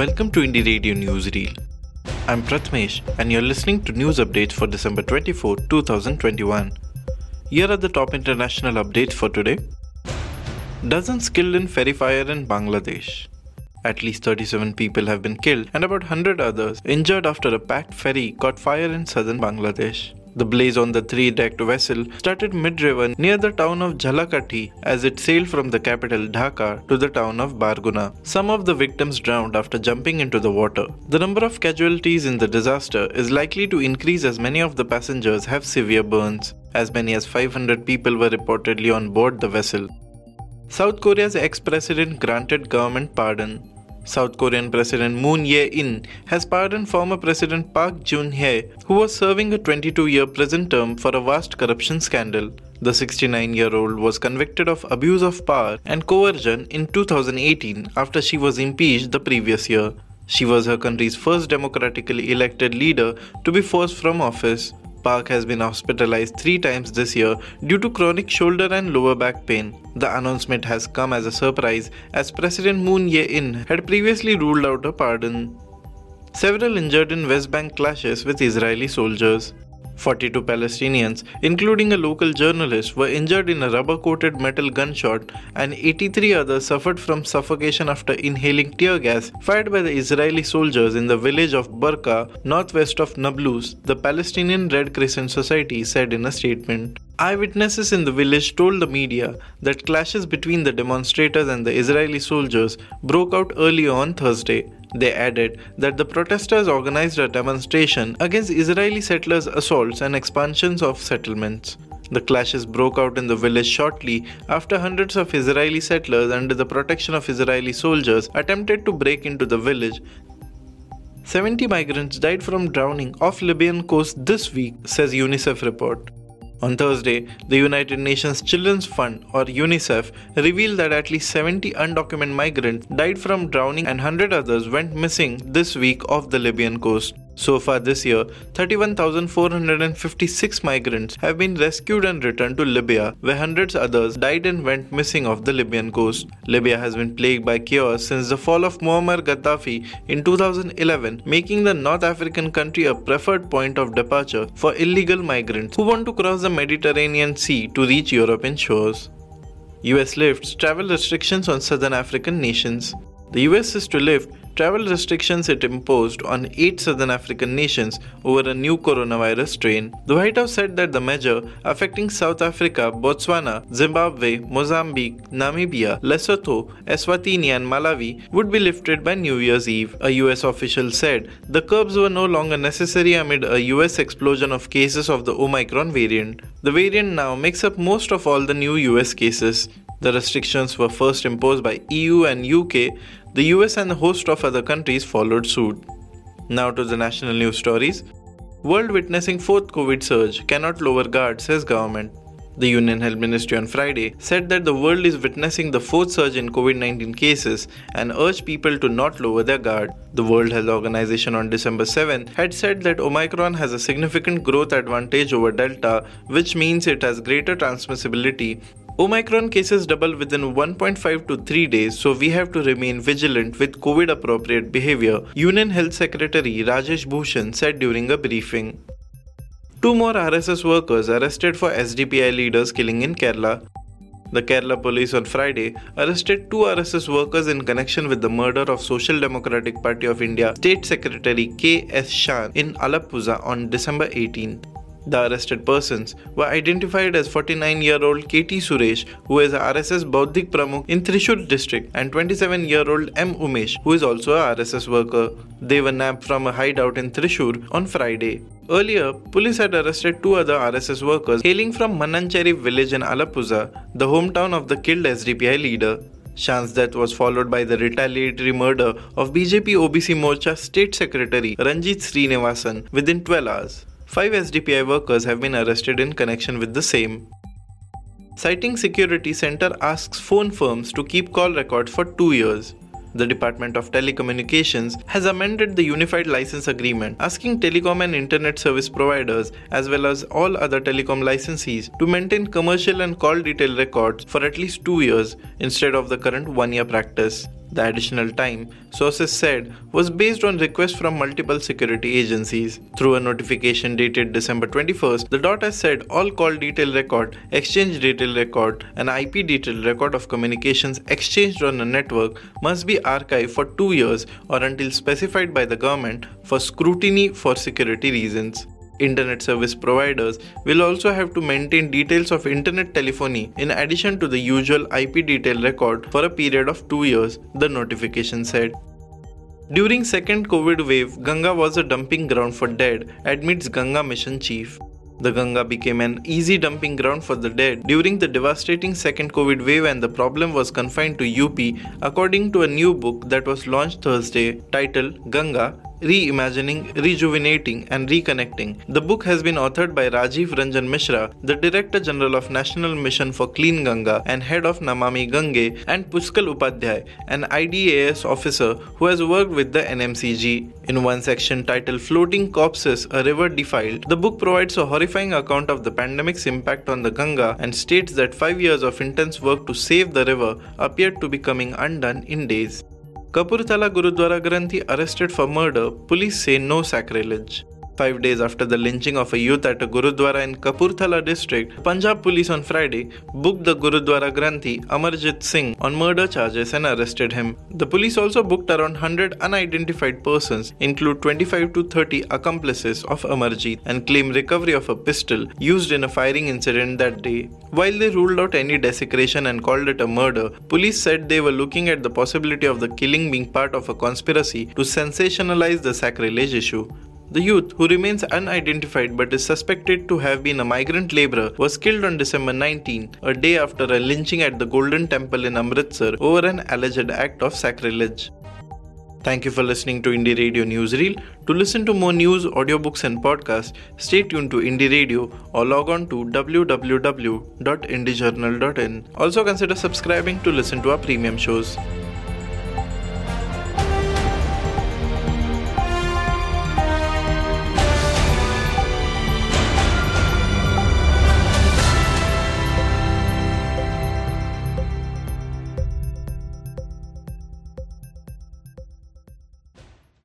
Welcome to Indie Radio Newsreel. I'm Pratmesh and you're listening to news updates for December 24, 2021. Here are the top international updates for today. Dozens killed in ferry fire in Bangladesh. At least 37 people have been killed and about 100 others injured after a packed ferry caught fire in southern Bangladesh. The blaze on the three decked vessel started mid river near the town of Jhalakati as it sailed from the capital Dhaka to the town of Barguna. Some of the victims drowned after jumping into the water. The number of casualties in the disaster is likely to increase as many of the passengers have severe burns. As many as 500 people were reportedly on board the vessel. South Korea's ex president granted government pardon. South Korean President Moon Jae-in has pardoned former President Park Geun-hye, who was serving a 22-year prison term for a vast corruption scandal. The 69-year-old was convicted of abuse of power and coercion in 2018 after she was impeached the previous year. She was her country's first democratically elected leader to be forced from office. Park has been hospitalized three times this year due to chronic shoulder and lower back pain. The announcement has come as a surprise as President Moon Jae-in had previously ruled out a pardon. Several injured in West Bank clashes with Israeli soldiers. 42 Palestinians, including a local journalist, were injured in a rubber coated metal gunshot, and 83 others suffered from suffocation after inhaling tear gas fired by the Israeli soldiers in the village of Burqa, northwest of Nablus, the Palestinian Red Crescent Society said in a statement. Eyewitnesses in the village told the media that clashes between the demonstrators and the Israeli soldiers broke out early on Thursday. They added that the protesters organized a demonstration against Israeli settlers' assaults and expansions of settlements. The clashes broke out in the village shortly after hundreds of Israeli settlers under the protection of Israeli soldiers attempted to break into the village 70 migrants died from drowning off Libyan coast this week, says UNICEF report. On Thursday, the United Nations Children's Fund or UNICEF revealed that at least 70 undocumented migrants died from drowning and 100 others went missing this week off the Libyan coast. So far this year, 31,456 migrants have been rescued and returned to Libya, where hundreds others died and went missing off the Libyan coast. Libya has been plagued by chaos since the fall of Muammar Gaddafi in 2011, making the North African country a preferred point of departure for illegal migrants who want to cross the Mediterranean Sea to reach European shores. US lifts travel restrictions on southern African nations. The US is to lift travel restrictions it imposed on eight southern African nations over a new coronavirus strain. The White House said that the measure affecting South Africa, Botswana, Zimbabwe, Mozambique, Namibia, Lesotho, Eswatini, and Malawi would be lifted by New Year's Eve. A US official said the curbs were no longer necessary amid a US explosion of cases of the Omicron variant. The variant now makes up most of all the new US cases. The restrictions were first imposed by EU and UK. The US and a host of other countries followed suit. Now to the national news stories. World witnessing fourth COVID surge cannot lower guard, says government. The Union Health Ministry on Friday said that the world is witnessing the fourth surge in COVID 19 cases and urged people to not lower their guard. The World Health Organization on December 7 had said that Omicron has a significant growth advantage over Delta, which means it has greater transmissibility Omicron cases double within 1.5 to 3 days, so we have to remain vigilant with COVID appropriate behavior, Union Health Secretary Rajesh Bhushan said during a briefing. Two more RSS workers arrested for SDPI leaders killing in Kerala. The Kerala police on Friday arrested two RSS workers in connection with the murder of Social Democratic Party of India State Secretary K. S. Shan in Alappuzha on December 18. The arrested persons were identified as 49 year old KT Suresh, who is RSS Bauddhik Pramukh in Thrissur district, and 27 year old M. Umesh, who is also a RSS worker. They were nabbed from a hideout in Thrissur on Friday. Earlier, police had arrested two other RSS workers hailing from Manancheri village in Alappuzha, the hometown of the killed SDPI leader. Shan's death was followed by the retaliatory murder of BJP OBC Morcha State Secretary Ranjit Srinivasan within 12 hours. Five SDPI workers have been arrested in connection with the same. Citing Security Center asks phone firms to keep call records for two years. The Department of Telecommunications has amended the Unified License Agreement, asking telecom and internet service providers, as well as all other telecom licensees, to maintain commercial and call detail records for at least two years instead of the current one year practice. The additional time, sources said, was based on requests from multiple security agencies. Through a notification dated December 21st, the DOT has said all call detail record, exchange detail record, and IP detail record of communications exchanged on a network must be archived for two years or until specified by the government for scrutiny for security reasons. Internet service providers will also have to maintain details of internet telephony in addition to the usual IP detail record for a period of 2 years, the notification said. During second COVID wave, Ganga was a dumping ground for dead, admits Ganga mission chief. The Ganga became an easy dumping ground for the dead during the devastating second COVID wave, and the problem was confined to UP, according to a new book that was launched Thursday titled Ganga Reimagining, Rejuvenating and Reconnecting. The book has been authored by Rajiv Ranjan Mishra, the Director General of National Mission for Clean Ganga and head of Namami Gange, and Puskal Upadhyay, an IDAS officer who has worked with the NMCG. In one section titled Floating Corpses, a River Defiled, the book provides a horrifying account of the pandemic's impact on the Ganga and states that five years of intense work to save the river appeared to be coming undone in days. Kapurthala Gurudwara Granthi arrested for murder, police say no sacrilege. Five days after the lynching of a youth at a Gurudwara in Kapurthala district, Punjab police on Friday booked the Gurudwara Granthi Amarjit Singh on murder charges and arrested him. The police also booked around 100 unidentified persons, include 25 to 30 accomplices of Amarjit, and claim recovery of a pistol used in a firing incident that day. While they ruled out any desecration and called it a murder, police said they were looking at the possibility of the killing being part of a conspiracy to sensationalize the sacrilege issue. The youth, who remains unidentified but is suspected to have been a migrant laborer, was killed on December 19, a day after a lynching at the Golden Temple in Amritsar over an alleged act of sacrilege. Thank you for listening to Indie Radio Newsreel. To listen to more news, audiobooks, and podcasts, stay tuned to Indie Radio or log on to www.indiejournal.in. Also consider subscribing to listen to our premium shows.